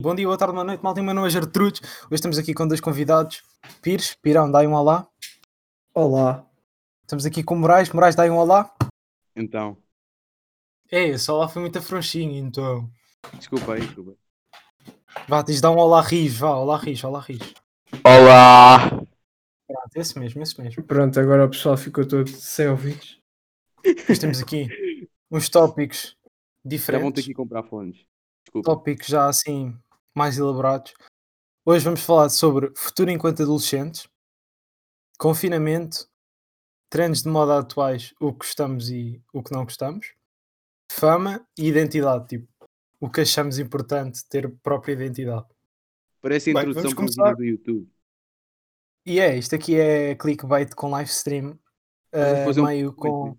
Bom dia, boa tarde, boa noite, malta. Meu nome é Gertrudes. Hoje estamos aqui com dois convidados. Pires, Pirão, dá um olá. Olá. Estamos aqui com Moraes. Moraes, dá um olá. Então, É, esse olá foi muito afrouxinho, então. desculpa aí, desculpa. Vá, diz dá um olá Riz, vá, olá Riz, olá Riz. Olá! Pronto, esse mesmo, esse mesmo. Pronto, agora o pessoal ficou todo sem ouvidos. Depois temos aqui uns tópicos Já vão ter diferentes, que comprar fones. Desculpa. tópicos já assim mais elaborados. Hoje vamos falar sobre futuro enquanto adolescentes, confinamento, trends de moda atuais, o que gostamos e o que não gostamos, fama e identidade, tipo, o que achamos importante ter própria identidade. Parece a Bem, introdução para um começar. vídeo do YouTube. E é, isto aqui é clickbait com live stream, um meio clickbait, com.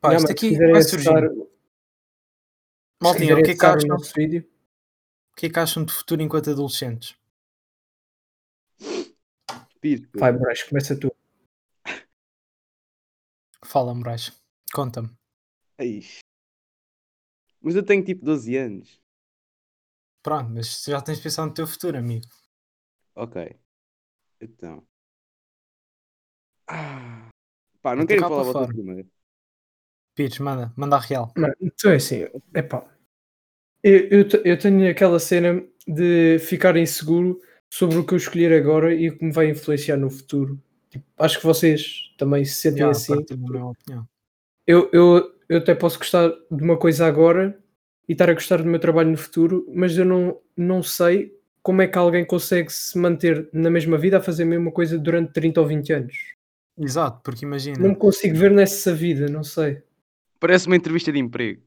Pá, Não, isto aqui vai surgir. Maltinha, o que, é que acham, nosso vídeo, o que é que acham de futuro enquanto adolescentes? Vai, Moraes, começa tu. Fala, Moraes, conta-me. Mas eu tenho tipo 12 anos. Pronto, mas já tens pensado no teu futuro, amigo. Ok. Então. Ah. Pá, não querem tocar falar fora. primeiro. Pires, manda, manda a real. Mano, então é assim, epá. Eu, eu, eu tenho aquela cena de ficar inseguro sobre o que eu escolher agora e o que me vai influenciar no futuro. Tipo, acho que vocês também se sentem Já, assim. Eu, eu, eu até posso gostar de uma coisa agora e estar a gostar do meu trabalho no futuro, mas eu não, não sei como é que alguém consegue se manter na mesma vida a fazer a mesma coisa durante 30 ou 20 anos. Exato, porque imagina, Não me consigo ver nessa vida, não sei. Parece uma entrevista de emprego.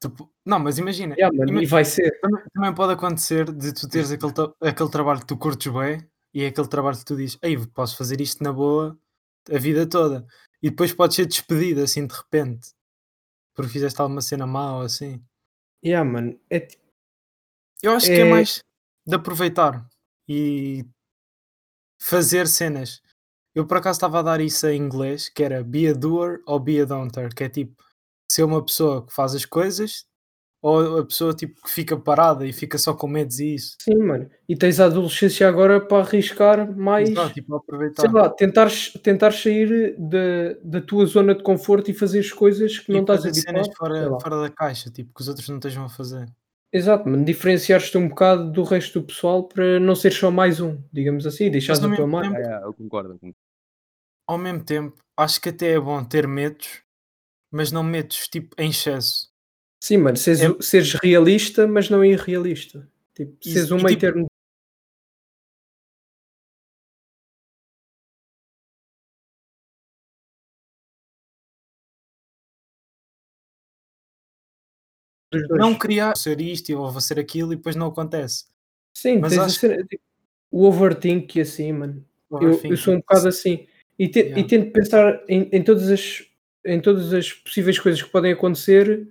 Tipo, não, mas imagina, Yeah, mano, ima- e vai ser. também, também pode acontecer de tu teres aquele, aquele trabalho que tu curtes bem e é aquele trabalho que tu dizes, ei, posso fazer isto na boa a vida toda. E depois podes ser despedido assim de repente, porque fizeste alguma cena ou assim. Yeah, mano, é Eu acho que é É- mais de aproveitar e fazer cenas. Eu por acaso estava a dar isso em inglês, que era be a doer ou be a don'ter, que é tipo ser uma pessoa que faz as coisas ou a pessoa tipo que fica parada e fica só com medos e isso. sim, mano. E tens a adolescência agora para arriscar mais, Exato, tipo, aproveitar. sei lá, tentar, tentar sair da, da tua zona de conforto e fazer as coisas que e não estás fazer habituado. cenas fora, fora da caixa, tipo, que os outros não estejam a fazer. Exato, mano. Diferenciares-te um bocado do resto do pessoal para não ser só mais um, digamos assim, deixares ao a tua mesmo marca. tempo- Ah, eu concordo. eu concordo. Ao mesmo tempo, acho que até é bom ter medos, mas não medos tipo em excesso. Sim, mano, seres, É- seres realista, mas não irrealista. Tipo, Isso, seres um meio tipo- termo. Não criar ser isto ou vou ser aquilo e depois não acontece. Sim, mas acho cena- tipo, o overthink assim, mano. Eu, eu sou um bocado assim. E, te- Yeah. e tento pensar em, em, todas as, em todas as possíveis coisas que podem acontecer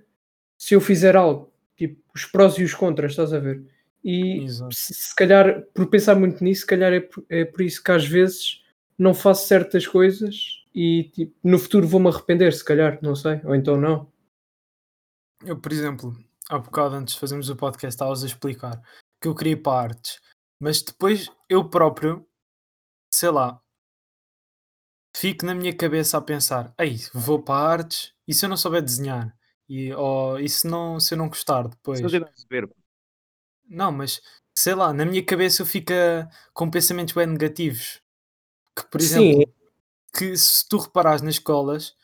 se eu fizer algo. Tipo, os prós e os contras, estás a ver? E se, se calhar, por pensar muito nisso, se calhar é por, é por isso que às vezes não faço certas coisas e tipo, no futuro vou-me arrepender, se calhar, não sei. Ou então não. Eu, por exemplo, há bocado antes de fazermos o podcast, estavas a explicar que eu queria ir para artes, mas depois eu próprio, sei lá, fico na minha cabeça a pensar: ei, vou para artes e se eu não souber desenhar? E, ou, e se, não, se eu não gostar depois? Só tentar perceber. Não, mas sei lá, na minha cabeça eu fico com pensamentos bem negativos. Que, por Sim. exemplo, que se tu reparares nas escolas,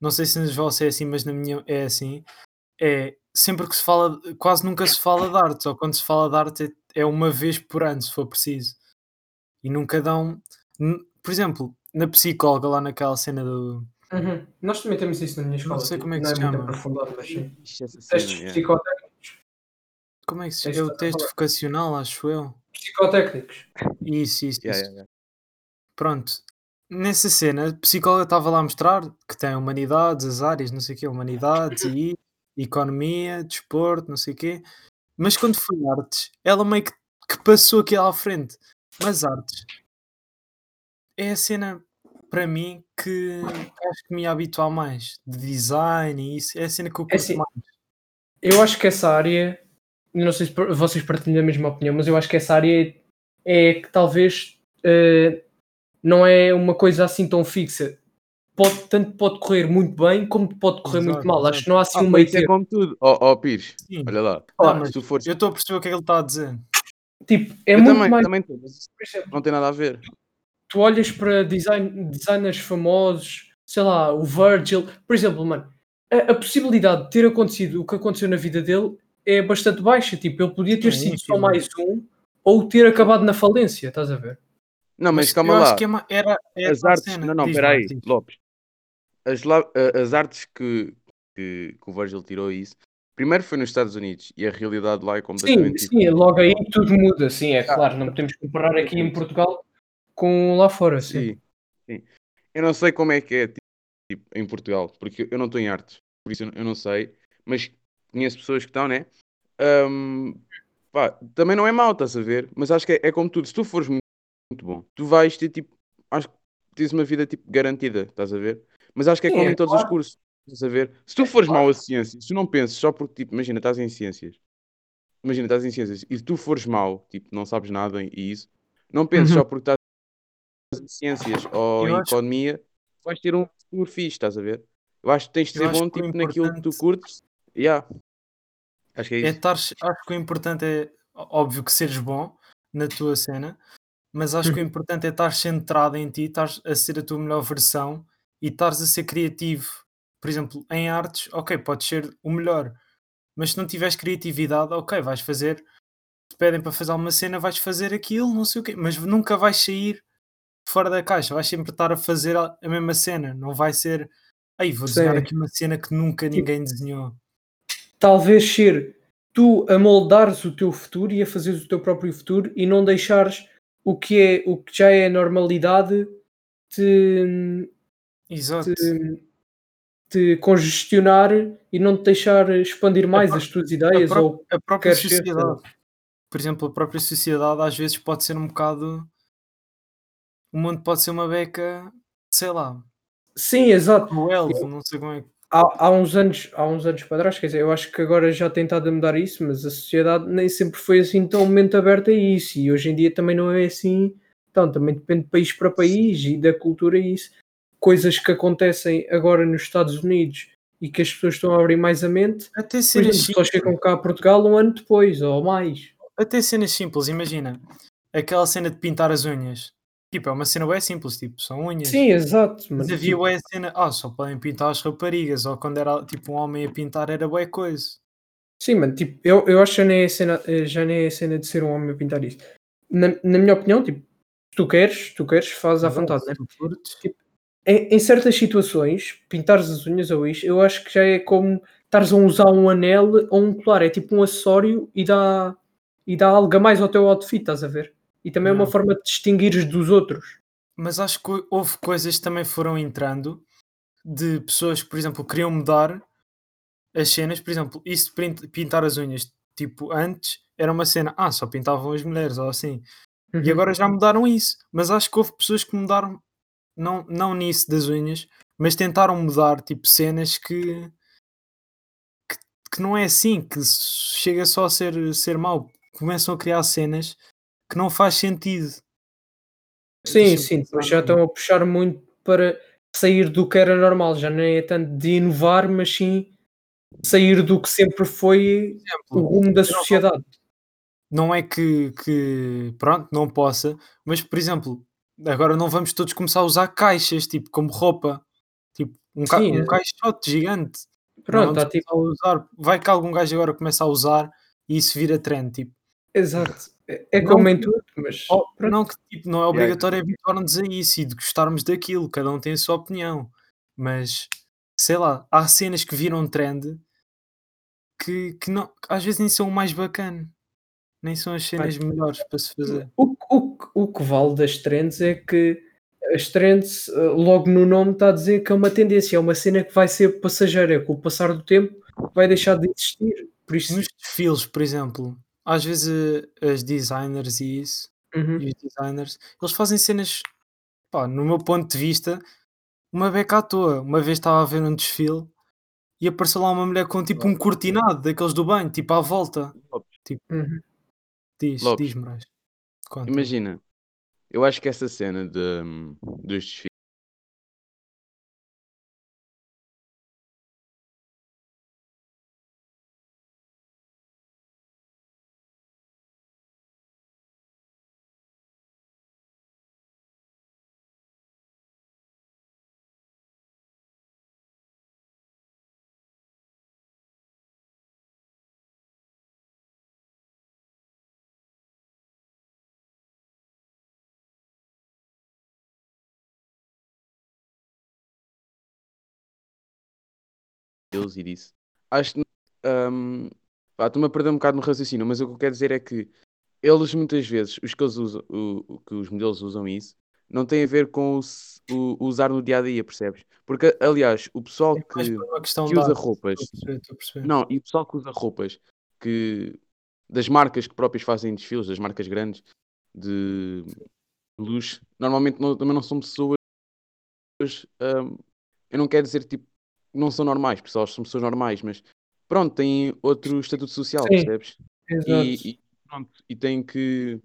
não sei se nas vossas é assim, mas na minha é assim, é sempre que se fala, quase nunca se fala de arte, ou quando se fala de arte é, é uma vez por ano, se for preciso. E nunca dão. Por exemplo, na psicóloga, lá naquela cena do. Uhum. Nós também temos isso na minha escola, sei tipo, como é que não se chama. aprofundado, mas sim. Testes psicotécnicos. Como é que se É chama? É o teste vocacional, acho eu. Psicotécnicos. Isso, isso, Yeah, isso. yeah, yeah. Pronto. Nessa cena, a psicóloga estava lá a mostrar que tem humanidades, as áreas, não sei o quê, humanidades e economia, desporto, não sei o quê. Mas quando foi artes, ela meio que, que passou aquilo à frente. Mas artes é a cena, para mim, que acho que me ia habituar mais. De design e isso. É a cena que eu curto assim, mais. Eu acho que essa área não sei se vocês partilham a mesma opinião, mas eu acho que essa área é, é que talvez eh, não é uma coisa assim tão fixa. Pode, tanto pode correr muito bem como pode correr muito Exato, mal. exato. Acho que não há assim Ah, um meio isso é termo. como tudo. Ó ó, Pires, Sim. olha lá. Ah, mas Se tu fores. eu estou a perceber o que é que ele está a dizer. Tipo, é Eu muito também, mais. também não tem nada a ver. Tu olhas para design, designers famosos, sei lá, o Virgil, por exemplo, mano, a, a possibilidade de ter acontecido o que aconteceu na vida dele é bastante baixa. Tipo, ele podia ter Sim, sido só sim. mais um ou ter acabado na falência, estás a ver? Não, mas, Mas calma lá. é ma- era, era as artes. cena. Não, não, espera aí. Lopes. As, as artes que, que, que o Virgil tirou isso. Primeiro foi nos Estados Unidos e a realidade lá é Sim, completamente sim, logo aí tudo muda, sim, é Ah, claro. Não podemos comparar aqui em. Portugal com lá fora, sim. Sim, sim. Eu não sei como é que é tipo, em Portugal, porque eu não estou em artes, por isso eu não sei, mas conheço pessoas que estão, né? Ahm, pá, também não é mau, estás a ver? Mas acho que é, é como tudo, se tu fores muito, muito bom, tu vais ter tipo, acho que tens uma vida tipo garantida, estás a ver? Mas acho que é como é em todos os claro. cursos, estás a ver? Se tu fores mau a ciências, se tu não penses só porque, tipo, imagina, estás em ciências, imagina, estás em ciências e tu fores mau, tipo, não sabes nada e isso, não penses Uhum. só porque estás em ciências ou Eu em acho- economia, vais ter um futuro fixe, estás a ver? Eu acho que tens de ser bom tipo, naquilo que tu importante- curtes. Yeah. Acho que é É isso. tares- acho que o importante é, óbvio, que seres bom na tua cena, mas acho que o importante é estar centrado em ti, estás a ser a tua melhor versão e estares a ser criativo. Por exemplo, em artes, ok, podes ser o melhor, mas se não tiveres criatividade, ok, vais fazer. Te pedem para fazer alguma cena, vais fazer aquilo, não sei o quê, mas nunca vais sair fora da caixa, vais sempre estar a fazer a, a mesma cena, não vai ser. Aí vou desenhar Sim. aqui uma cena que nunca ninguém desenhou. Talvez ser tu a moldares o teu futuro e a fazeres o teu próprio futuro e não deixares o que, é, o que já é a normalidade te, Exato. te, te congestionar e não te deixar expandir mais as tuas ideias pró- ou a própria queres ser, sociedade. Por exemplo, a própria sociedade às vezes pode ser um bocado. O mundo pode ser uma beca, sei lá, Sim, exato. cruel, não sei como é. que- Há, há uns anos, há uns anos para trás, quer dizer, eu acho que agora já a mudar isso, mas a sociedade nem sempre foi assim tão mente aberta a isso, e hoje em dia também não é assim, então também depende de país para país e da cultura e isso. Coisas que acontecem agora nos Estados Unidos e que as pessoas estão a abrir mais a mente, Até cenas exemplo, só chegam cá a Portugal um ano depois, ou mais. Até cenas simples, imagina. Aquela cena de pintar as unhas. Tipo, é uma cena bem simples, tipo, são unhas. Sim, exato. Mas Mas, havia tipo, bué cena, ah, só podem pintar as raparigas, ou quando era tipo um homem a pintar era bué coisa. sim, mano, tipo, eu, eu acho que já nem, é cena, já nem é a cena de ser um homem a pintar isso. Na, na minha opinião, tipo, se tu queres, tu queres, fazes à Exato, vontade, né? curtes. em, em certas situações, pintares as unhas ou isto, eu acho que já é como estares a usar um anel ou um colar, é tipo um acessório e dá, e dá algo a mais ao teu outfit, estás a ver? E também é uma forma de distinguires dos outros. Mas acho que houve coisas que também foram entrando de pessoas que, por exemplo, queriam mudar as cenas, por exemplo, isso de pintar as unhas, tipo, antes era uma cena, ah, só pintavam as mulheres ou assim. E Uhum. agora já mudaram isso. Mas acho que houve pessoas que mudaram, não, não nisso das unhas, mas tentaram mudar, tipo, cenas que, que, que não é assim, que chega só a ser, ser mau. Começam a criar cenas que não faz sentido. Sim, Deixa-me sim, depois já estão a puxar muito para sair do que era normal, já não é tanto de inovar, mas sim sair do que sempre foi o rumo da sociedade. não é que, que, pronto, não possa, mas por exemplo, agora não vamos todos começar a usar caixas, tipo, como roupa, tipo, um, ca Sim, um é. caixote gigante. Pronto, há tipo, usar. Vai que algum gajo agora começa a usar e isso vira trend, tipo. exato. É, Não como em que- tudo, mas Oh, não que tipo, não é obrigatório habituar-nos a isso e de gostarmos daquilo, cada um tem a sua opinião, mas sei lá, há cenas que viram trend que, que não, que às vezes nem são o mais bacana, nem são as cenas melhores para se fazer. O, que- o, o que vale das trends é que as trends, eh, logo no nome, está a dizer que é uma tendência, é uma cena que vai ser passageira, com o passar do tempo vai deixar de existir. Por isso, Nos desfiles, por exemplo, às vezes eh, as designers e isso, Uhum. e os designers, eles fazem cenas, pá, no meu ponto de vista, uma beca à toa. Uma vez estava a ver um desfile e apareceu lá uma mulher com tipo um cortinado daqueles do banho, tipo à volta. Uhum. Diz, Lopes. diz. Conta. Imagina, eu acho que essa cena de, hum, dos deles e disse. Acho que hum, pá, estou-me a perder um bocado no raciocínio, mas o que eu quero dizer é que eles muitas vezes, os que eles usam, o, o que os modelos usam isso, não tem a ver com o, o- o usar no dia a dia, percebes? Porque, aliás, o pessoal É que, que usa roupas, Estou a perceber, não, e o pessoal que usa roupas que das marcas que próprias fazem desfiles, das marcas grandes de luxo, normalmente não- também não são pessoas. hum, eu não quero dizer tipo, não são normais, pessoal, são pessoas normais, mas pronto, têm outro estatuto social, Sim. percebes? Exato. E, e pronto, e têm que.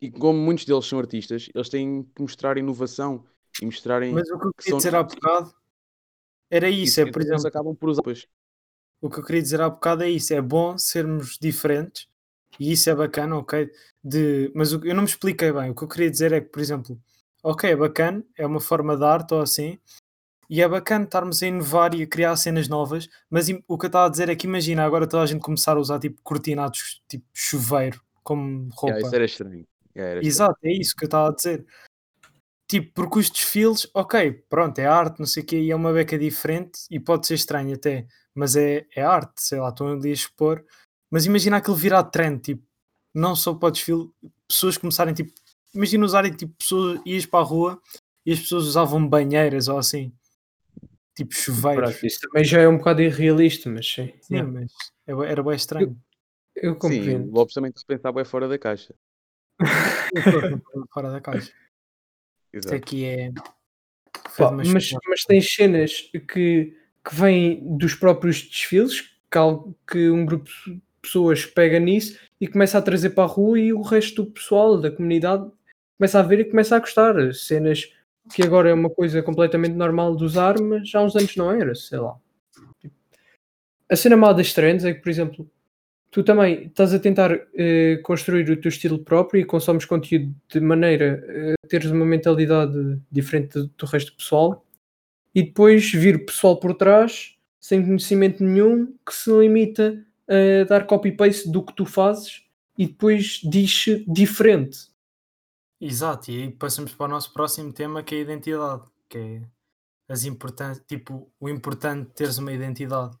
E como muitos deles são artistas, eles têm que mostrar inovação e mostrarem Mas o que eu que queria são. dizer há bocado era isso, é por exemplo, acabam por usar roupas. o que eu queria dizer há bocado é isso, é bom sermos diferentes e isso é bacana, ok? De, mas o- eu não me expliquei bem, o que eu queria dizer é que, por exemplo, ok, é bacana, é uma forma de arte ou assim, e é bacana estarmos a inovar e a criar cenas novas, mas o que eu estava a dizer é que imagina agora toda a gente começar a usar tipo cortinados tipo chuveiro como roupa. Yeah, isso era estranho. Yeah, era estranho. Exato, é isso que eu estava a dizer. Tipo, porque os desfiles, ok, pronto, é arte, não sei o quê, e é uma beca diferente e pode ser estranho até, mas é, é arte, sei lá, estão ali a expor. Mas imagina aquilo virar trend, tipo, não só para o desfile, pessoas começarem, tipo, imagina usarem, tipo, pessoas, ias para a rua e as pessoas usavam banheiras ou assim, tipo chuveiros. Pronto, isso também já é um bocado irrealista, mas sim. Sim, mas é era bem estranho. Eu Sim, compreendo. o Lopes também está a pensar bem fora da caixa. Fora da caixa. Isto Exato. aqui é. Pá, mas, mas tem cenas que, que vêm dos próprios desfiles, que, que um grupo de pessoas pega nisso e começa a trazer para a rua e o resto do pessoal da comunidade começa a ver e começa a gostar. Cenas que agora é uma coisa completamente normal de usar, mas há uns anos não era, sei lá. A cena má das trends é que, por exemplo, tu também estás a tentar eh, construir o teu estilo próprio e consomes conteúdo de maneira eh, a teres uma mentalidade diferente do resto do pessoal e depois vir pessoal por trás sem conhecimento nenhum que se limita a dar copy-paste do que tu fazes e depois diz diferente. Exato, e aí passamos para o nosso próximo tema que é a identidade, que é as importantes, tipo, o importante de teres uma identidade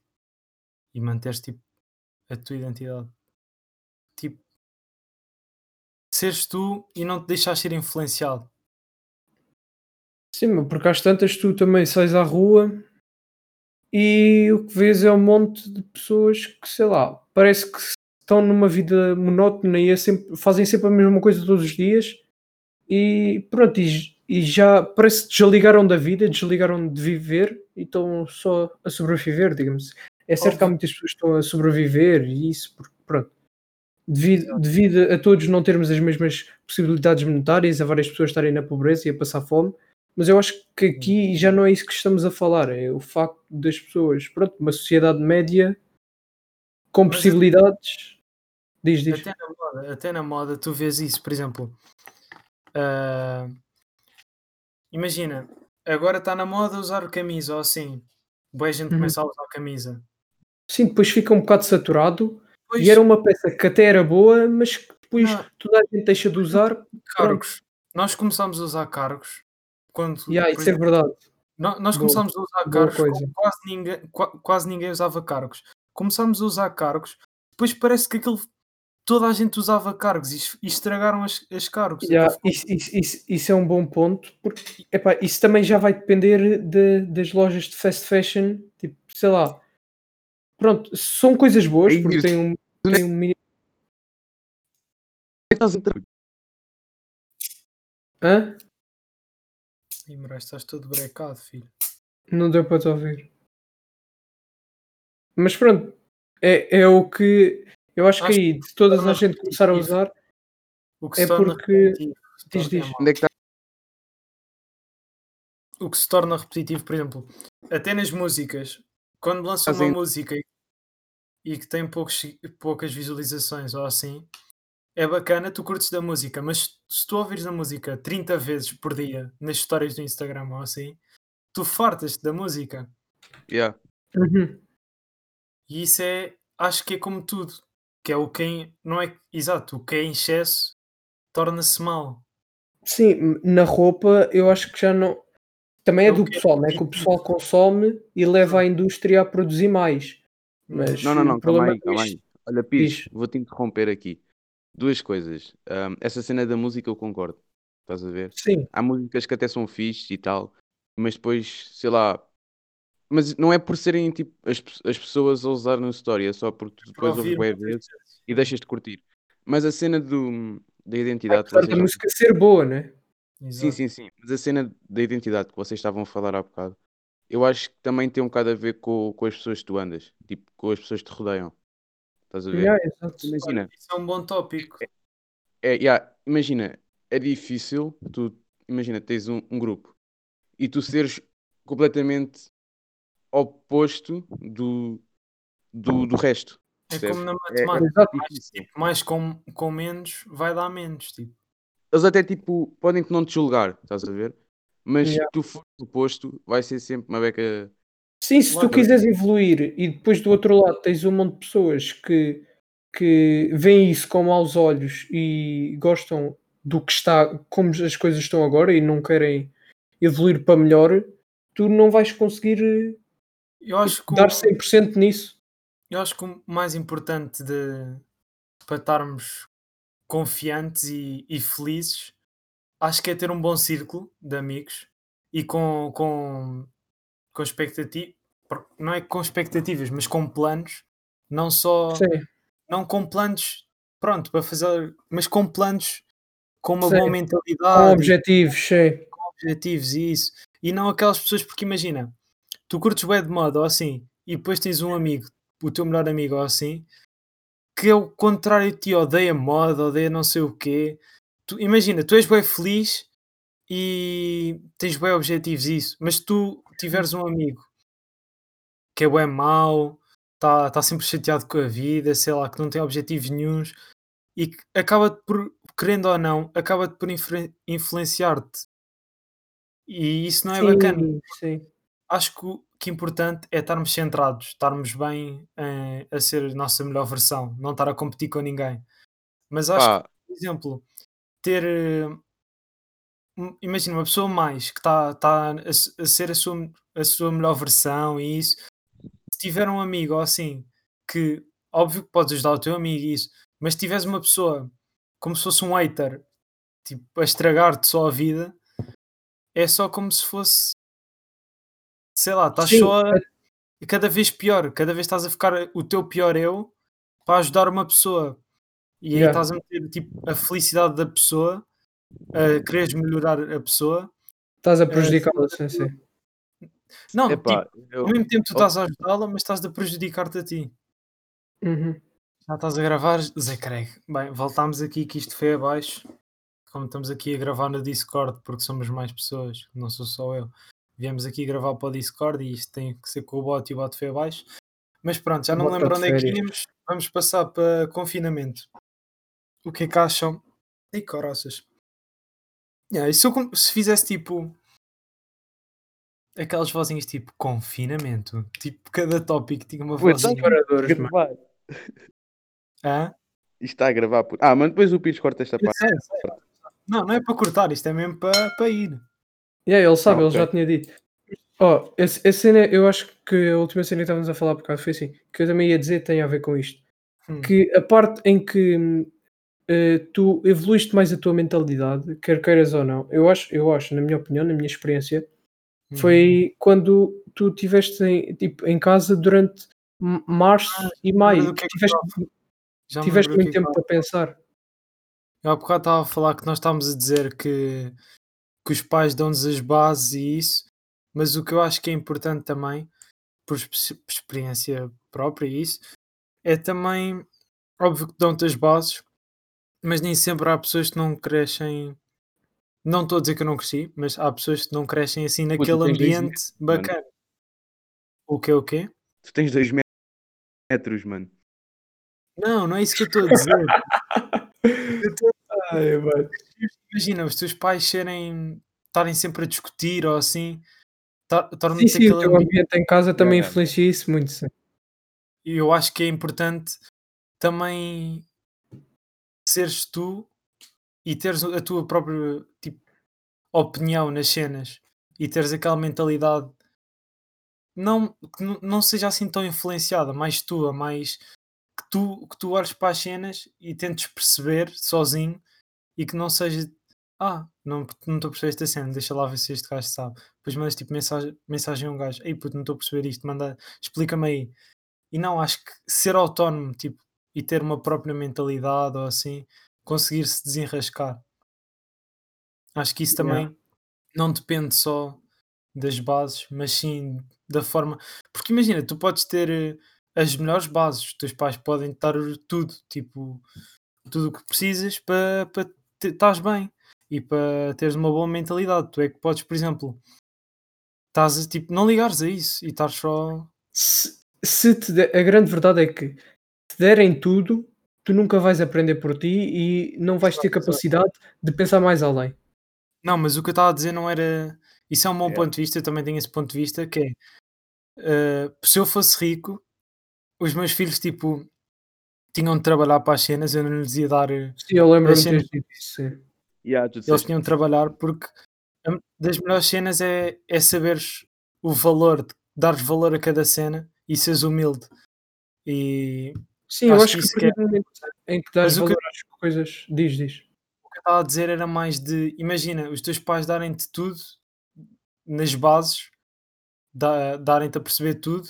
e manteres tipo a tua identidade. Tipo, seres tu e não te deixares ser influenciado. Sim, porque às tantas tu também sais à rua e o que vês é um monte de pessoas que, sei lá, parece que estão numa vida monótona e é sempre- fazem sempre a mesma coisa todos os dias e pronto, e, e já parece que desligaram da vida, desligaram de viver e estão só a sobreviver, digamos. É certo que há muitas pessoas que estão a sobreviver e isso, porque pronto. Devido, devido a todos não termos as mesmas possibilidades monetárias, a várias pessoas estarem na pobreza e a passar fome, mas eu acho que aqui já não é isso que estamos a falar, é o facto das pessoas, pronto, uma sociedade média com Mas possibilidades. Diz, diz. Até na moda, até na moda tu vês isso, por exemplo. Ah, imagina, agora está na moda usar camisa ou assim. Boa gente Uhum. começa a usar camisa. Sim, depois fica um bocado saturado Pois, e era uma peça que até era boa, mas que depois Não. toda a gente deixa de usar. cargos. Nós começámos a usar cargos quando E ah, por isso é exemplo, verdade. nó- nós Boa. começámos a usar Boa cargos quase ninguém, qua- quase ninguém usava cargos. Começámos a usar cargos, depois parece que aquilo toda a gente usava cargos e, e estragaram as, as cargos. Yeah, ficou- isso, isso- isso- isso é um bom ponto, porque epá, isso também já vai depender de- das lojas de fast fashion, tipo, sei lá. Pronto, são coisas boas, porque tem um, tem um mínimo. Estás a entrar- Hã? Ih, Moraes, estás todo brecado, filho. Não deu para te ouvir. Mas pronto, é, é o que Eu acho que Acho aí, de todas a gente começar a usar, O que se É torna porque- diz, diz. Onde é que está? O que se torna repetitivo, por exemplo, até nas músicas, quando lançam uma Fazem- música e- e que tem poucos, poucas visualizações ou assim, é bacana, tu curtes da música, mas se tu ouvires a música 30 vezes por dia nas histórias do Instagram ou assim, tu fartas-te da música. Yeah. Uhum. E isso é, acho que é como tudo, que é o que em- não é exato, o que é em excesso torna-se mal. Sim, na roupa eu acho que já não. Também é É do que é pessoal, né? Que o pessoal consome e leva a indústria a produzir mais. Mas Não, não, não, calma problema aí, calma é aí. Olha, Pires, vou-te interromper aqui. Duas coisas. Ahm, essa cena da música eu concordo. Estás a ver? Sim, Há músicas que até são fixes e tal, mas depois, sei lá. Mas não é por serem tipo as, as pessoas a usar no story, é só porque tu depois ouves muitas vezes e deixas de curtir. Mas a cena do, da identidade vocês da música ser boa, né? Sim, Exato. sim, sim. Mas a cena da identidade que vocês estavam a falar há bocado, eu acho que também tem um bocado a ver com, com as pessoas que tu andas, tipo, com as pessoas que te rodeiam. Estás a ver? Yeah. Imagina, Isso é um bom tópico. é, yeah, imagina, é difícil, tu, imagina, tens um, um grupo e tu seres completamente oposto do, do, do resto. É como na É- matemática. Exato. mais, tipo, mais com, com menos vai dar menos. Tipo. Eles até tipo podem não te julgar, estás a ver? Mas Yeah. se tu fores oposto, vai ser sempre uma beca. Sim, se tu quiseres evoluir e depois do outro lado tens um monte de pessoas que, que veem isso com maus olhos e gostam do que está, como as coisas estão agora e não querem evoluir para melhor, tu não vais conseguir Eu acho que, dar o, 100% nisso. eu acho que o mais importante de, para estarmos confiantes e, e felizes, acho que é ter um bom círculo de amigos e com, com, com expectativas, não é com expectativas, mas com planos, não só Sim, não com planos, pronto, para fazer, mas com planos com uma Sim, boa com mentalidade, e objetivos, sim. com objetivos e isso. E não aquelas pessoas, porque imagina, tu curtes bué de moda ou assim, e depois tens um amigo, o teu melhor amigo ou assim, que é o contrário de ti, odeia moda, odeia não sei o quê. Tu, imagina, tu és bué feliz e tens bué objetivos isso, mas tu tiveres um amigo que é bué mau, está tá sempre chateado com a vida, sei lá, que não tem objetivos nenhuns e que acaba por, querendo ou não, acaba por influ- influenciar-te. E isso não é bacana. Sim, sim. Acho que o que é importante é estarmos centrados, estarmos bem eh, a ser a nossa melhor versão, não estar a competir com ninguém. Mas acho que, Pá, por exemplo, ter. eh, Imagina uma pessoa mais que está tá a, a ser a sua, a sua melhor versão e isso. Se tiver um amigo ou assim, que óbvio que podes ajudar o teu amigo e isso, mas se tiveres uma pessoa como se fosse um hater, tipo, a estragar-te só a vida, é só como se fosse, sei lá, estás Sim, só a, cada vez pior, cada vez estás a ficar o teu pior eu para ajudar uma pessoa. E aí Yeah. estás a meter tipo, a felicidade da pessoa, a quereres melhorar a pessoa. estás a Eh, prejudicá-la, sim, sim. Não, epá, tipo, eu- ao mesmo tempo tu Oh. estás a ajudá-la, mas estás a prejudicar-te a ti. Uhum. Já estás a gravar, Zé Craig. Bem, voltámos aqui que isto foi abaixo. Como estamos aqui a gravar no Discord, porque somos mais pessoas, não sou só eu. Viemos aqui gravar para o Discord e isto tem que ser com o bot e o bot foi abaixo. Mas pronto, já não me lembro onde de é que íamos. Vamos passar para confinamento. O que é que acham? E coroças. Yeah, e se, eu se fizesse tipo aquelas vozinhas tipo confinamento, tipo cada tópico tinha uma mano. gravar. Hã? Isto está a gravar. por- Ah, mas depois o Pires corta esta Eu parte. sei, sei. Não, não é para cortar, isto é mesmo para, para ir. Yeah, ele sabe, Ah, ele ok. já tinha dito. Esse, esse cena, eu acho que a última cena que estávamos a falar por causa foi assim, que eu também ia dizer tem a ver com isto. Hum. Que a parte em que hum, eh, tu evoluíste mais a tua mentalidade, quer queiras ou não, eu acho, eu acho, na minha opinião, na minha experiência, Uhum. foi quando tu estiveste em, tipo, em casa durante março Ah, e maio. que é que tiveste Já me tiveste muito que é que tempo para pensar. Eu há bocado estava a falar que nós estávamos a dizer que, que os pais dão-nos as bases e isso, mas o que eu acho que é importante também, por expe- experiência própria e isso, é também óbvio que dão-te as bases, mas nem sempre há pessoas que não crescem. Não estou a dizer que eu não cresci, mas há pessoas que não crescem assim naquele ambiente metros, mano. bacana. O que o quê? Tu tens dois metros, mano. Não, não é isso que eu estou a dizer. Eu tô- Ai, mano. Imagina, os teus pais serem estarem sempre a discutir ou assim, tor- Sim, torna-te sim, o teu ambiente. em casa também Yeah. influencia isso muito, sim. E eu acho que é importante também seres tu e teres a tua própria tipo, opinião nas cenas e teres aquela mentalidade não, que não- não seja assim tão influenciada, mais tua, mais que tu, que tu olhes para as cenas e tentes perceber sozinho e que não seja ah, não não estou a perceber esta cena, deixa lá ver se este gajo sabe. Depois mandas tipo mensagem, mensagem a um gajo, ei puto, não estou a perceber isto, manda, explica-me aí. E não, acho que ser autónomo tipo, e ter uma própria mentalidade ou assim, conseguir se desenrascar. Acho que isso Yeah. também não depende só das bases, mas sim da forma. Porque imagina, tu podes ter eh, as melhores bases, os teus pais podem dar tudo, tipo, tudo o que precisas para pa te- estás bem e para teres uma boa mentalidade. Tu é que podes, por exemplo, estás a, tipo, não ligares a isso e estás só. Se, se te der- a grande verdade é que te derem tudo, tu nunca vais aprender por ti e não vais ter capacidade de pensar mais além. Não, mas o que eu estava a dizer não era. Isso é um bom Yeah. ponto de vista, eu também tenho esse ponto de vista que é eh, se eu fosse rico, os meus filhos tipo tinham de trabalhar para as cenas, eu não lhes ia dar eh, Sim, eu lembro-me as de teres cenas, dito isso, sim. Yeah, eles tinham de trabalhar porque das melhores cenas é, é saberes o valor, dares valor a cada cena e seres humilde. E Sim, eu acho acho que que é. em que dás Mas o que, valor às coisas, diz, diz. o que eu estava a dizer era mais de imagina, os teus pais darem-te tudo nas bases, da- darem-te a perceber tudo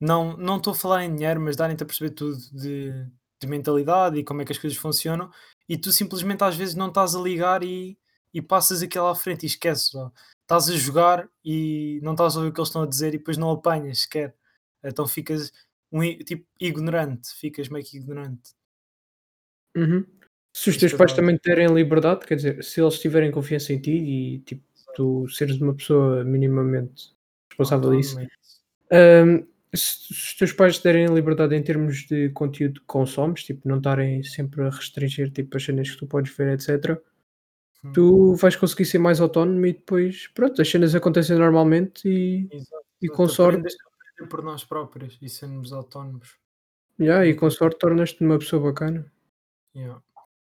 não não estou a falar em dinheiro, mas darem-te a perceber tudo de, de mentalidade e como é que as coisas funcionam, e tu simplesmente às vezes não estás a ligar e, e passas aquilo à frente e esqueces. ó. Estás a jogar e não estás a ouvir o que eles estão a dizer e depois não apanhas sequer. Então ficas um, tipo ignorante, ficas meio que ignorante. Uhum. Se os teus eu pais também te derem liberdade, quer dizer, se eles tiverem confiança em ti e tipo, tu seres uma pessoa minimamente responsável disso, autónomo. Se, se os teus pais te derem liberdade em termos de conteúdo que consomes, tipo, não estarem sempre a restringir tipo, as cenas que tu podes ver, etc., Hum, tu vais conseguir ser mais autónomo e depois, pronto, as cenas acontecem normalmente e, Exato, e com sorte, por nós próprios e sermos autónomos. yeah, e com sorte tornas-te uma pessoa bacana. Yeah.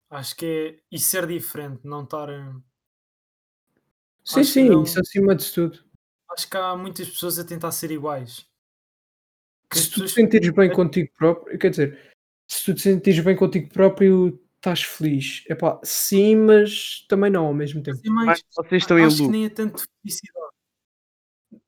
Acho que é e ser diferente, não estar. Sim, Acho sim, não. isso acima de tudo. Acho que há muitas pessoas a tentar ser iguais. Que Se tu te sentires bem contigo próprio, quer dizer, se tu te sentires bem contigo próprio, estás feliz. Epá, sim, mas também não ao mesmo tempo. É mais, Mano, vocês estão em acho que lucro. nem é tanto felicidade.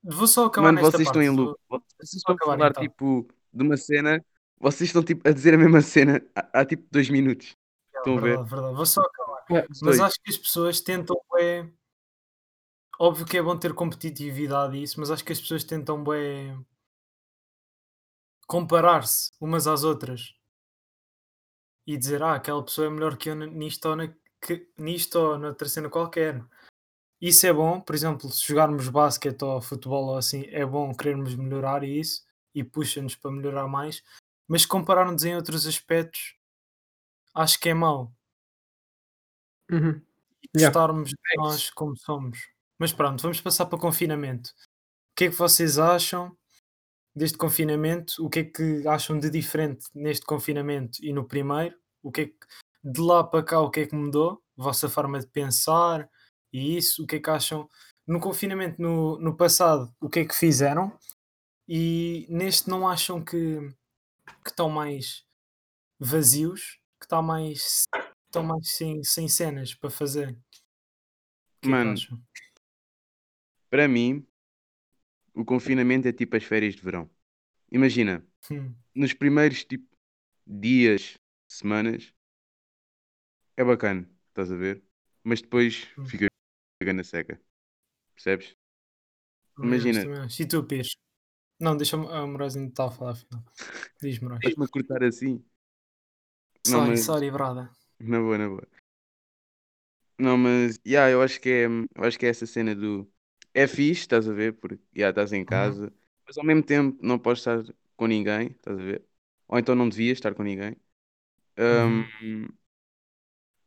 Vou só acabar Mano, nesta vocês estão parte. em Vou, lucro. Vocês vou só estão a acabar falar então. tipo de uma cena. Vocês estão tipo a dizer a mesma cena há, há, tipo dois minutos. Yeah, Estão a ver? verdade, verdade. Vou só acabar. É, Mas dois. acho que as pessoas tentam é Óbvio que é bom ter competitividade e isso, mas acho que as pessoas tentam bem comparar-se umas às outras e dizer, ah, aquela pessoa é melhor que eu nisto ou, na, que, nisto ou noutra cena qualquer. Isso é bom, por exemplo, se jogarmos basquete ou futebol ou assim, é bom querermos melhorar isso e puxa-nos para melhorar mais, mas comparar-nos em outros aspectos acho que é mau. Uhum. Yeah. gostarmos de É nós como somos. Mas pronto, vamos passar para confinamento. O que é que vocês acham deste confinamento? O que é que acham de diferente neste confinamento e no primeiro? O que é que de lá para cá o que é que mudou? Vossa forma de pensar e isso, o que é que acham no confinamento no, no passado, o que é que fizeram? E neste não acham que, que estão mais vazios, que está mais estão mais sem, sem cenas para fazer? Que Mano, é que acham? para mim, o confinamento é tipo as férias de verão. Imagina, Hum, nos primeiros tipo dias, semanas, é bacana, estás a ver? Mas depois Hum. fica na seca. Percebes? acho, Imagina. também acho. E tu, Pires? Não, deixa-me a Moraes ainda está a falar afinal. Diz Moraes. A cortar assim. Não, Sorry, mas sorry, brother. na boa, na boa. Não, mas yeah, eu acho que é, eu acho que é essa cena do é fixe, estás a ver? Porque yeah, estás em Uhum. casa, mas ao mesmo tempo não podes estar com ninguém, estás a ver? Ou então não devias estar com ninguém. Uhum. Ahm,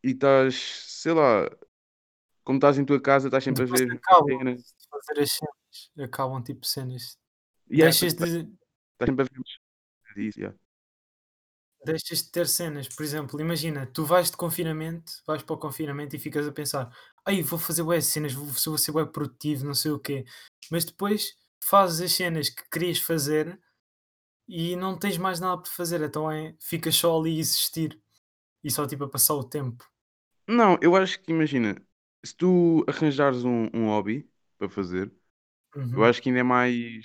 e estás, sei lá, como estás em tua casa, estás sempre a Depois ver as acabam cenas. fazer as cenas. Acabam tipo cenas. Yeah, Deixas estás de, estás sempre a ver yeah. deixas de ter cenas. Por exemplo, imagina, tu vais de confinamento, vais para o confinamento e ficas a pensar, ai, vou fazer bué cenas, vou, vou ser bué produtivo, não sei o quê. Mas depois fazes as cenas que querias fazer e não tens mais nada para fazer, então é, ficas só ali a existir e só tipo a passar o tempo. Não, eu acho que imagina, se tu arranjares um, um hobby para fazer, eu Uhum. acho que ainda é mais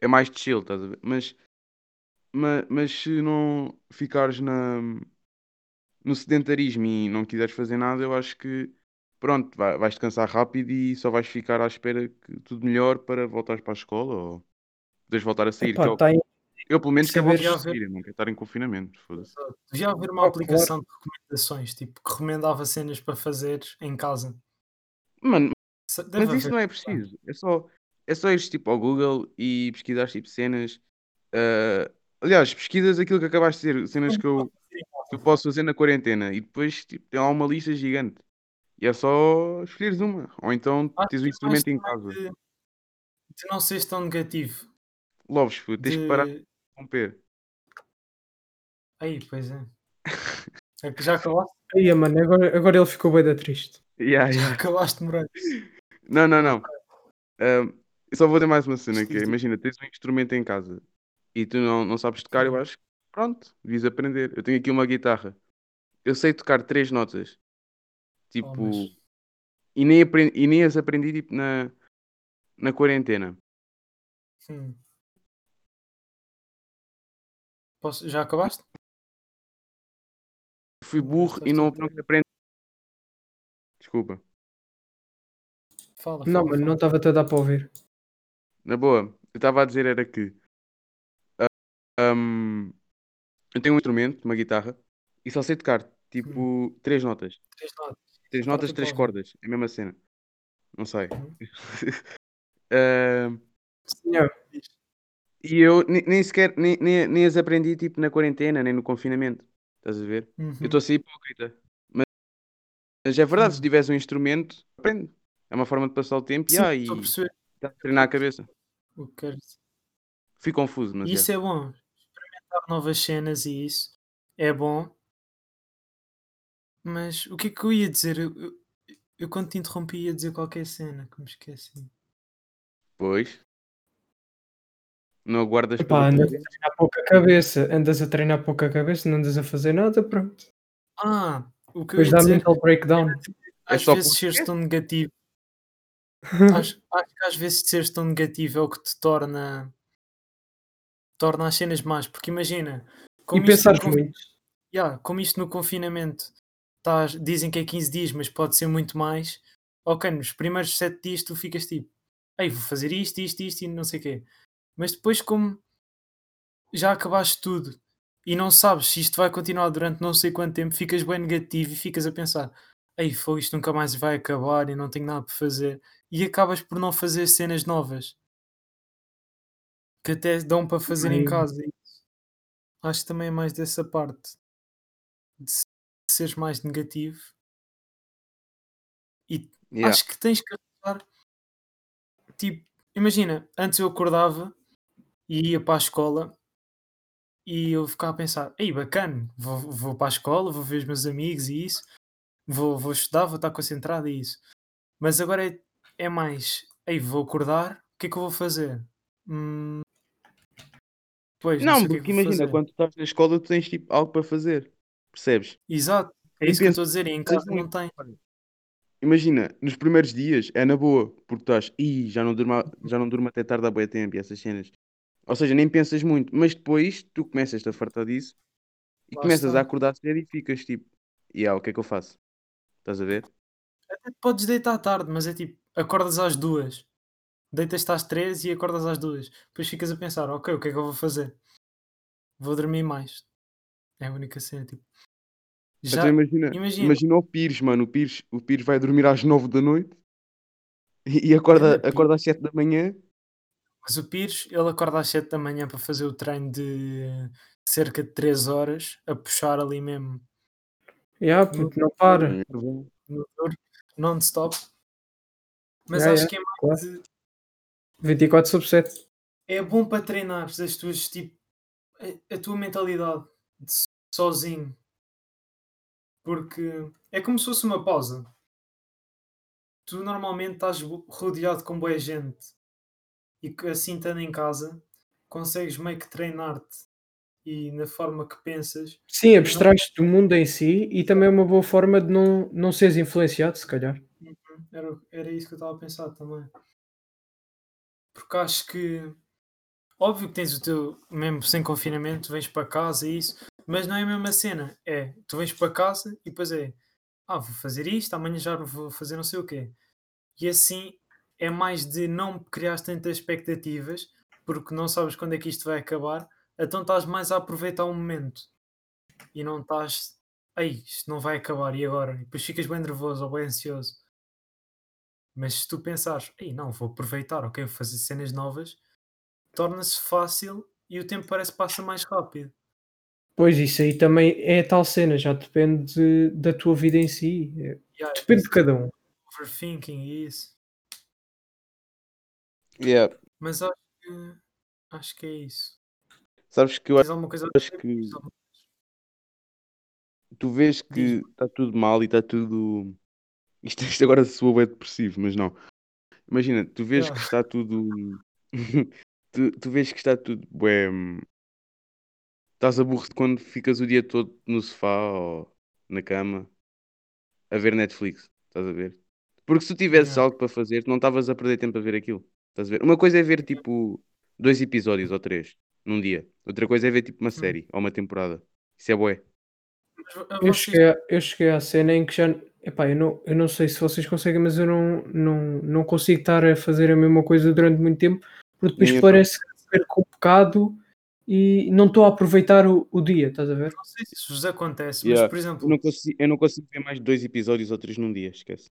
é mais chill, estás a ver? Mas, mas, mas se não ficares na, no sedentarismo e não quiseres fazer nada, eu acho que pronto, vai, vais-te cansar rápido e só vais ficar à espera que tudo melhor para voltares para a escola ou poderes voltar a sair. Que Epá, é o- tá aí. eu pelo menos quero voltar a sair, eu não quero estar em confinamento. Devia haver uma aplicação de recomendações, tipo, que recomendava cenas para fazer em casa. Mano, Deve mas isso não é preciso. É só, é só ires tipo ao Google e pesquisar tipo cenas. ah, aliás, pesquisas aquilo que acabaste de dizer, cenas que eu, que eu posso fazer na quarentena e depois tipo, tem lá uma lista gigante. E é só escolheres uma. Ou então Acho tens o mais instrumento em casa. De, de não seres tão negativo. Lobos, puto, tens que parar de De... romper. Aí, pois é. É que já acabaste, Aí, mano, agora, agora ele ficou bem da triste. Yeah, já yeah. acabaste de morar. Não, não, não. Ah, eu só vou ter mais uma cena que é, imagina, tens um instrumento em casa e tu não, não sabes tocar, eu Sim. acho que pronto, devias aprender. Eu tenho aqui uma guitarra. Eu sei tocar três notas. Tipo, Oh, mas- e, nem aprendi, e nem as aprendi tipo, na, na quarentena. Hum. Posso... Já acabaste? Fui burro e não, não aprendi. Desculpa. Fala, Não, fala, não fala. estava a dar para ouvir. Na boa, eu estava a dizer era que ah, ahm, eu tenho um instrumento, uma guitarra, e só sei tocar tipo três notas. Três notas. Três notas, três cordas. É a mesma cena. Não sei. Uhum. Ahm, Senhor, e eu ne- nem sequer nem, nem, nem as aprendi tipo na quarentena, nem no confinamento. Estás a ver? Eu Uhum. estou a ser hipócrita. Mas, mas é verdade, se Hum. tiveres um instrumento, aprende. É uma forma de passar o tempo Sim, e, ah, a e a treinar a cabeça. o que queres dizer. Fui confuso, mas E é. isso é bom. Experimentar novas cenas e isso é bom. Mas o que é que eu ia dizer? Eu, eu, eu quando te interrompi ia dizer qualquer cena que me esqueci. Pois. Não aguardas Epá, andas a treinar pouca cabeça, andas a treinar pouca cabeça, não andas a fazer nada, pronto. Ah, o que eu Depois ia dá dizer mental breakdown. É às só vezes seres é. tão negativo. Acho, acho que às vezes seres tão negativo é o que te torna torna as cenas más. Porque imagina, E como isto, no pensares confi- muito. yeah, como isto no confinamento estás- dizem que é 15 dias, mas pode ser muito mais. Ok, nos primeiros 7 dias tu ficas tipo, ei, vou fazer isto, isto, isto e não sei o quê. Mas depois, como já acabaste tudo e não sabes se isto vai continuar durante não sei quanto tempo, ficas bem negativo e ficas a pensar, ei, foi isto nunca mais vai acabar e não tenho nada para fazer. E acabas por não fazer cenas novas que até dão para fazer em Bem, casa. Acho que também é mais dessa parte de seres mais negativo e Yeah. acho que tens que arranjar tipo, imagina, antes eu acordava e ia para a escola e eu ficava a pensar, ei, bacana, vou, vou para a escola, vou ver os meus amigos e isso, vou, vou estudar, vou estar concentrado e isso. Mas agora é, é mais, ei, vou acordar, o que é que eu vou fazer? Hum, pois, não, Não, é que porque imagina, fazer. quando tu estás na escola, tu tens tipo algo para fazer. Percebes? Exato, é isso que eu estou a dizer, e em casa não tem. Imagina, nos primeiros dias é na boa, porque estás, ih, já não durmo, já não durmo até tarde há bué tempo e essas cenas. Ou seja, nem pensas muito, mas depois tu começas a fartar disso e Lá começas a acordar cedo e ficas tipo, e ah, o que é que eu faço? Estás a ver? Até te podes deitar tarde, mas é tipo, acordas às duas, deitas-te às três e acordas às duas. Depois ficas a pensar, ok, o que é que eu vou fazer? Vou dormir mais. É a única cena, tipo. Já, Então imagina, imagina. imagina o Pires, mano. O Pires, o Pires vai dormir às 9 da noite e, e acorda, Pires. acorda às 7 da manhã. Mas o Pires, ele acorda às 7 da manhã para fazer o treino de cerca de 3 horas, a puxar ali mesmo Yeah, puto, não para. no duro, non-stop. Mas Yeah, acho yeah, que é mais claro. de- 24 sobre 7. é bom para treinares as tuas, tipo, a, a tua mentalidade de sozinho. Porque é como se fosse uma pausa. Tu normalmente estás rodeado com boa gente e assim estando em casa consegues meio que treinar-te e na forma que pensas. Sim, abstrais-te do mundo em si e também é uma boa forma de não, não seres influenciado, se calhar. Era, era isso que eu estava a pensar também. Porque acho que óbvio que tens o teu, mesmo sem confinamento, vens para casa e isso, mas não é a mesma cena. É, tu vens para casa e depois é, ah, vou fazer isto, amanhã já vou fazer não sei o quê. E assim é mais de não criar tantas expectativas, porque não sabes quando é que isto vai acabar, então estás mais a aproveitar o momento e não estás, ei, isto não vai acabar, e agora? E depois ficas bem nervoso ou bem ansioso. Mas se tu pensares, ei, não, vou aproveitar, ok, vou fazer cenas novas, torna-se fácil e o tempo parece que passa mais rápido. Pois isso aí também é a tal cena, já depende da tua vida em si. É- Yeah, Depende de cada um. overthinking e isso. Yeah. Mas acho que acho que é isso. Sabes que eu acho dizer? que tu vês que está tudo mal e está tudo. Isto, isto agora soa bem depressivo, mas não. Imagina, tu vês Yeah. que está tudo. tu, tu vês que está tudo. Hum, Estás aborrecido quando ficas o dia todo no sofá ou na cama a ver Netflix. Estás a ver? Porque se tu tivesses Yeah. algo para fazer, não estavas a perder tempo a ver aquilo. Estás a ver? Uma coisa é ver tipo dois episódios ou três num dia. Outra coisa é ver tipo uma série ou uma temporada. Isso é bué. Eu cheguei, a, eu cheguei à cena em que já. Epá, eu não, eu não sei se vocês conseguem, mas eu não, não, não consigo estar a fazer a mesma coisa durante muito tempo, porque depois Nem parece que perco um bocado e não estou a aproveitar o, o dia, estás a ver? não sei se isso vos acontece, Yeah. mas por Eu exemplo, não, consigo, eu não consigo ver mais de dois episódios ou três num dia, esquece.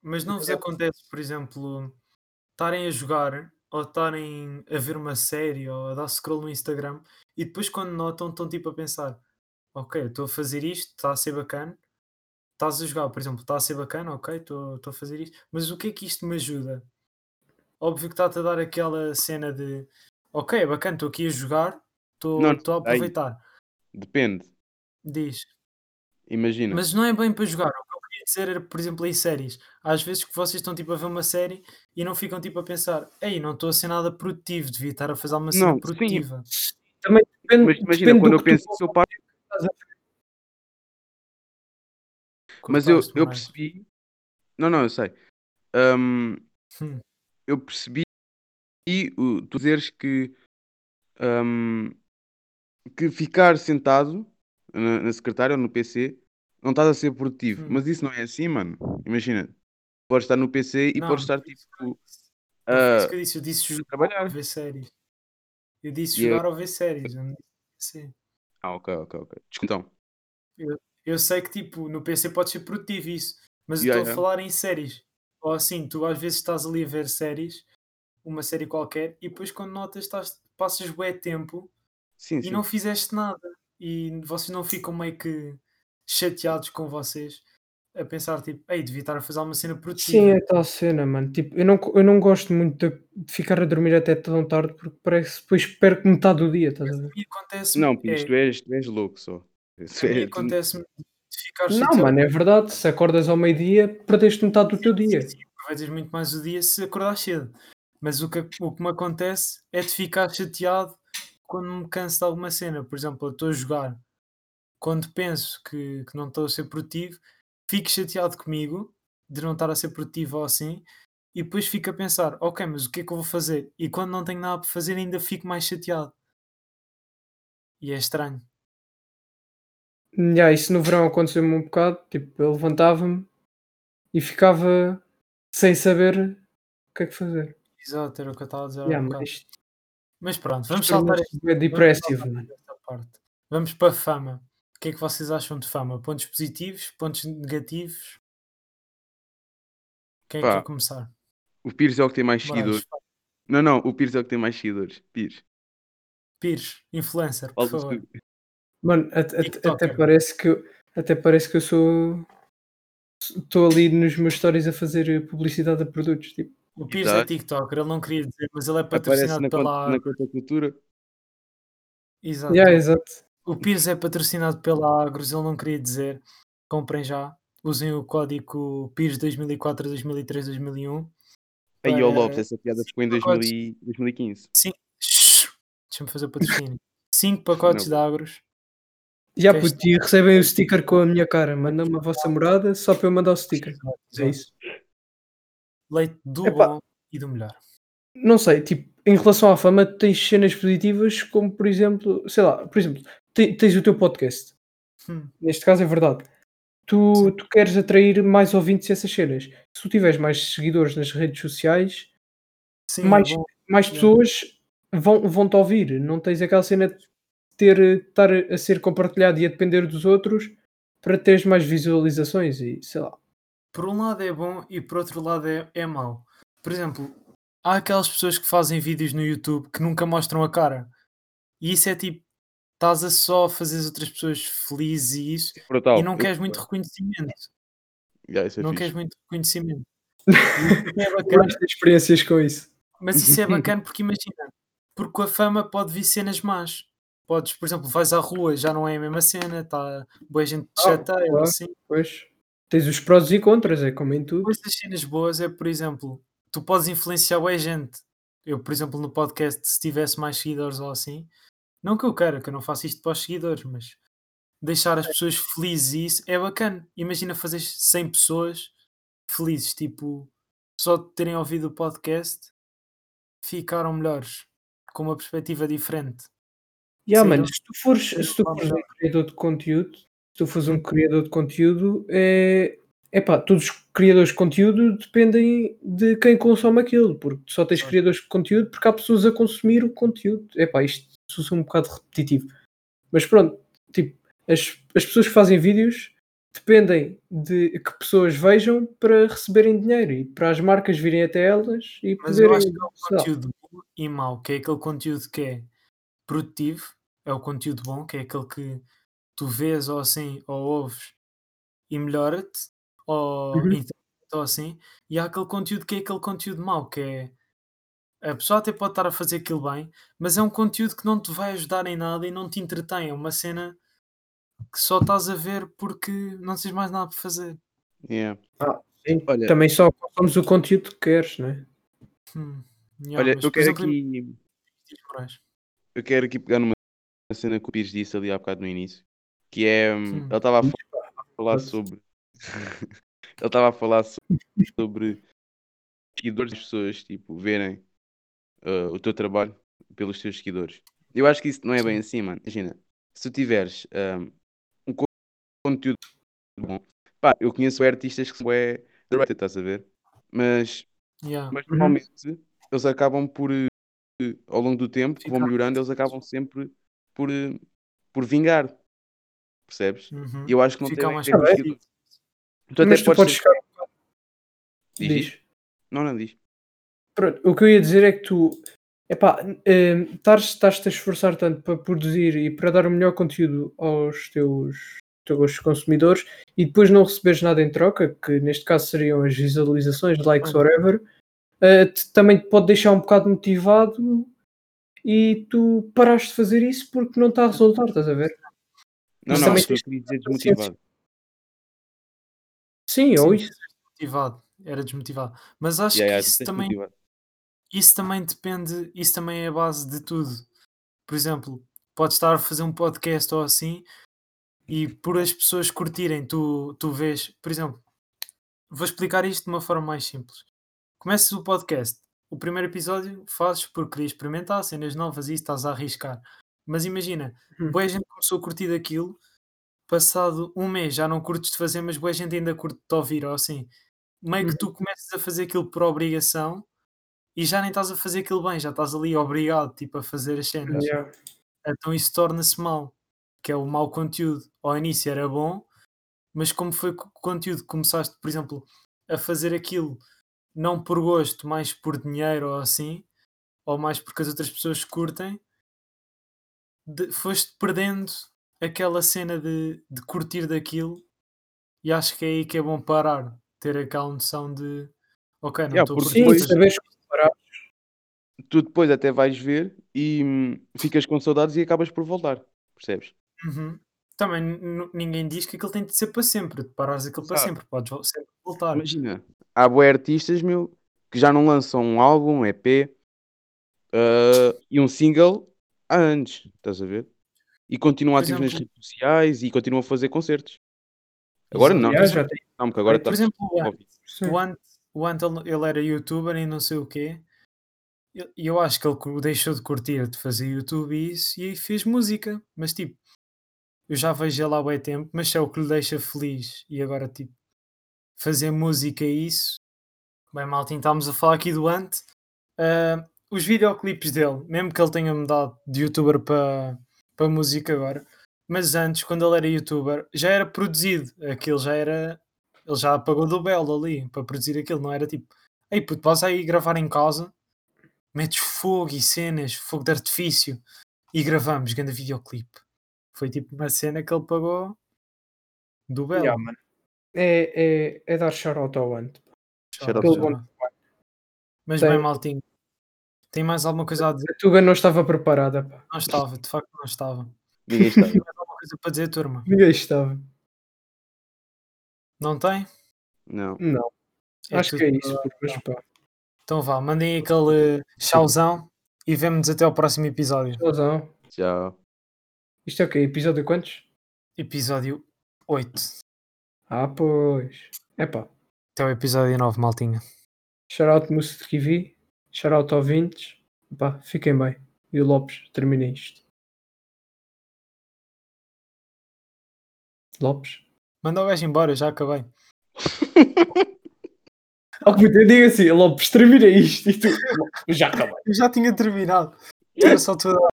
mas não vos acontece, por exemplo, estarem a jogar ou estarem a ver uma série ou a dar scroll no Instagram e depois quando notam estão tipo a pensar ok, eu estou a fazer isto, está a ser bacana estás a jogar, por exemplo, está a ser bacana, ok, estou estou a fazer isto, mas o que é que isto me ajuda? Óbvio que está-te a dar aquela cena de ok, é bacana, estou aqui a jogar, estou a aí. aproveitar, Depende. diz, Imagina. mas não é bem para jogar, o que eu queria dizer era, por exemplo, em séries, às vezes que vocês estão tipo a ver uma série e não ficam tipo a pensar, ei, não estou a ser nada produtivo, devia estar a fazer uma cena Não, sim. produtiva. Também depende, Mas imagina, depende quando do eu penso que sou pai. estás a Mas eu, eu percebi. Não, não, eu sei. Hum, Hum. eu percebi o, tu dizeres que, hum, que ficar sentado na, na secretária ou no PC não estás a ser produtivo. Hum. Mas isso não é assim, mano. Imagina, podes estar no PC e Não, podes estar tipo. Não foi isso a que eu disse, eu disse jogar trabalhar. ou ver séries. Eu disse E eu- jogar ou ver séries. eu não disse assim. Ah, ok, ok, ok. Então. Eu sei que tipo, no PC pode ser produtivo isso, mas eu Yeah, estou a falar em séries. Ou assim, tu às vezes estás ali a ver séries, uma série qualquer, e depois quando notas estás, passas bué tempo Sim, e sim. não fizeste nada. E vocês não ficam meio que chateados com vocês a pensar tipo, ei, devia estar a fazer uma cena produtiva. Sim, é tal cena, mano. Tipo, eu não, eu não gosto muito de, de ficar a dormir até tão tarde porque parece que depois perco metade do dia, estás a ver? Acontece Não, Pires, é, tu és, tu és louco só. É- tu- acontece de ficar Não, chateado mano, é verdade. Se acordas ao meio-dia, perdeste metade do teu dia. Sim, sim, aproveitas muito mais o dia se acordar cedo. Mas o que, o que me acontece é de ficar chateado quando me canso de alguma cena. Por exemplo, eu estou a jogar. Quando penso que, que não estou a ser produtivo, fico chateado comigo de não estar a ser produtivo ou assim. E depois fico a pensar, ok, mas o que é que eu vou fazer? E quando não tenho nada para fazer, ainda fico mais chateado. E é estranho. Já, isso no verão aconteceu-me um bocado. Tipo, eu levantava-me e ficava sem saber o que é que fazer. Exato, era o que eu estava a dizer Já, um mas Mas pronto, vamos saltar tornou-se bué Vamos depressivo, saltar esta parte. Vamos para a fama. que é que vocês acham de fama? Pontos positivos, pontos negativos? Quem é que quer começar? O Pires é o que tem mais seguidores. Não, não, o Pires é o que tem mais seguidores. Pires. Pires, influencer, por favor. sobre- Mano, até, até- TikToker. até parece que eu, até parece que eu sou. Estou ali nos meus stories a fazer publicidade a produtos. Tipo, O Pires é. TikToker, ele não queria dizer, mas ele é patrocinado na, pela conta, na conta cultura. Exato. yeah, exato. O Pires é patrocinado pela Agros, ele não queria dizer. Comprem já. Usem o código Pires 2004, 2003, 2001. Aí, para- Lopes, essa piada ficou em pacotes. 2000 e 2015. Sim. Deixa-me fazer o patrocínio. 5 pacotes Não. de Agros. Já puto, e recebem o sticker com a minha cara. Mandam-me a vossa morada só para eu mandar o sticker. É isso. Leite do Epá. bom e do melhor. Não sei, tipo, em relação à fama, tens cenas positivas, como por exemplo, sei lá, por exemplo, te- tens o teu podcast. Hum. Neste caso é verdade. Tu, Sim. tu queres atrair mais ouvintes a essas cenas. Se tu tiveres mais seguidores nas redes sociais, Sim, mais, é mais pessoas vão, vão te ouvir. Não tens aquela cena de ter, estar a ser compartilhado e a depender dos outros para teres mais visualizações e sei lá. Por um lado é bom e por outro lado é, é mau. Por exemplo, há aquelas pessoas que fazem vídeos no YouTube que nunca mostram a cara. E isso é tipo, estás a só fazer as outras pessoas felizes e isso, Brutal. e não queres muito reconhecimento. Yeah, isso é não fixe. queres muito reconhecimento. É bacana, experiências com isso. mas isso é bacana porque imagina, porque com a fama pode vir cenas más. Podes, por exemplo, vais à rua, já não é a mesma cena, tá, boa gente te Ah, chateia, ou claro. assim. Pois. Tens os prós e contras, é como em tudo. Depois das cenas boas é, por exemplo, tu podes influenciar a gente. Eu, por exemplo, no podcast, se tivesse mais seguidores ou assim, não que eu queira, que eu não faço isto para os seguidores, mas deixar as pessoas felizes e isso é bacana. Imagina fazer 100 pessoas felizes, tipo, só de terem ouvido o podcast, ficaram melhores, com uma perspectiva diferente. Yeah, Sim, mano, se tu fores, se tu fores um criador de conteúdo, se tu fores um criador de conteúdo, é epá, todos os criadores de conteúdo dependem de quem consome aquilo, porque só tens criadores de conteúdo porque há pessoas a consumir o conteúdo. Epá, isto é um bocado repetitivo. Mas pronto, tipo, as, as pessoas que fazem vídeos dependem de que pessoas vejam para receberem dinheiro e para as marcas virem até elas e Mas eu poderem. acho que é um conteúdo bom e mau, que é aquele conteúdo que é produtivo, é o conteúdo bom, que é aquele que tu vês ou assim, ou ouves e melhora-te, ou, Uhum. ou assim, e há aquele conteúdo que é aquele conteúdo mau, que é a pessoa até pode estar a fazer aquilo bem, mas é um conteúdo que não te vai ajudar em nada e não te entretém, é uma cena que só estás a ver porque não tens mais nada para fazer. Yeah. sim, Olha- também só consomes o conteúdo que queres, né? Hum, yeah, Olha, eu quero aqui. Eu quero aqui pegar numa cena que o Pires disse ali há bocado no início, que é. Ele estava a fa- a falar sobre. ele estava a falar so- sobre seguidores das pessoas, tipo, verem uh, o teu trabalho pelos teus seguidores. Eu acho que isso não é bem assim, mano. Imagina, se tu tiveres um, um co- conteúdo bom, pá, eu conheço artistas que são é estás a ver? Mas, Yeah. mas Uhum. normalmente eles acabam por, eh, ao longo do tempo, que vão melhorando, eles acabam sempre por, eh, por vingar. Percebes? Uhum. E eu acho que não Ficar tem mais bem. seguidores. Tu até Mas tu podes chegar. Diz, Diz. diz. Não, não diz. Pronto, o que eu ia dizer é que tu epá, eh, estás- estás-te a esforçar tanto para produzir e para dar o melhor conteúdo aos teus, teus consumidores e depois não receberes nada em troca, que neste caso seriam as visualizações, likes, whatever, eh, te- também te pode deixar um bocado motivado e tu paraste de fazer isso porque não está a resultar, estás a ver? Não, não, também eu tens- queria dizer desmotivado. Sim, ou isso. desmotivado, era desmotivado. Mas acho Yeah, yeah, que isso disseste também, motivado. isso também depende, isso também é a base de tudo. Por exemplo, podes estar a fazer um podcast ou assim e por as pessoas curtirem, tu, tu vês, por exemplo, vou explicar isto de uma forma mais simples. Começas o podcast, o primeiro episódio fazes porque querias experimentar cenas novas e isso estás a arriscar. Mas imagina, Uhum. boa gente começou a curtir daquilo, passado um mês já não curtes de fazer, mas boa gente ainda curte de ouvir ou assim. Meio que Uhum. tu começas a fazer aquilo por obrigação e já nem estás a fazer aquilo bem, já estás ali obrigado tipo, a fazer as cenas. Yeah. Então isso torna-se mau. que é o mau conteúdo. Ao início era bom, mas como foi co- conteúdo que começaste, por exemplo, a fazer aquilo não por gosto, mais por dinheiro ou assim, ou mais porque as outras pessoas curtem, de- foste perdendo aquela cena de, de curtir daquilo e acho que é aí que é bom parar, ter aquela noção de ok, não Yeah, estou a porque curtir Sim, comparar. Tu depois até vais ver e hum, ficas com saudades e acabas por voltar. Percebes? Uhum. Também ninguém diz que aquilo tem de ser para sempre, de parares aquilo para sempre, podes sempre voltar. Imagina, há bué artistas, meu, que já não lançam um álbum, um EP ah, e um single há anos, estás a ver? E continuam Por ativos nas exemplo- redes sociais e continuam a fazer concertos. Agora não, Já, tem. não, porque agora Por está exemplo, o Ant, o Ant, o Ant, ele, era youtuber e não sei o quê. E eu, acho que ele deixou de curtir de fazer YouTube e isso e aí fez música. Mas tipo, eu já vejo ele há bem tempo, mas se é o que lhe deixa feliz e agora tipo, fazer música e isso. Bem, maltinho, estávamos a falar aqui do Ant. Ah, os videoclipes dele, mesmo que ele tenha mudado de youtuber para para música agora, mas antes, quando ele era youtuber, já era produzido. Aquilo já era. Ele já pagou do Belo ali para produzir aquilo, não era tipo, ei puto, vais aí gravar em casa, metes fogo e cenas, fogo de artifício e gravamos, grande videoclipe. Foi tipo uma cena que ele pagou do Belo. Yeah. É, é, é dar shout-out ao Ant. Shout out, Pelo shout bom out. Mas Tem- bem, maltinho, tem mais alguma coisa a dizer? A Tuga não estava preparada. Pá. Não estava, de facto não estava. Ninguém está. Tem mais alguma coisa para dizer, turma? Ninguém estava. Não tem? Não. Não, É acho que é isso. pô, Mas, pá, Então vá, mandem aquele chauzão e vemo-nos até ao próximo episódio. tchauzão. Tchau. Isto é o quê? Episódio quantos? Episódio 8. Ah, pois. Epá. Até o episódio 9, maltinha. Shoutout Musso de Kiwi. Shoutout ouvintes. Pá, fiquem bem. E o Lopes, termina isto. Lopes? Manda o gajo embora, já acabei. Ao que eu digo assim, Lopes, termina isto. E tu, "Lopes, já acabei. Eu já tinha terminado. Era só tu a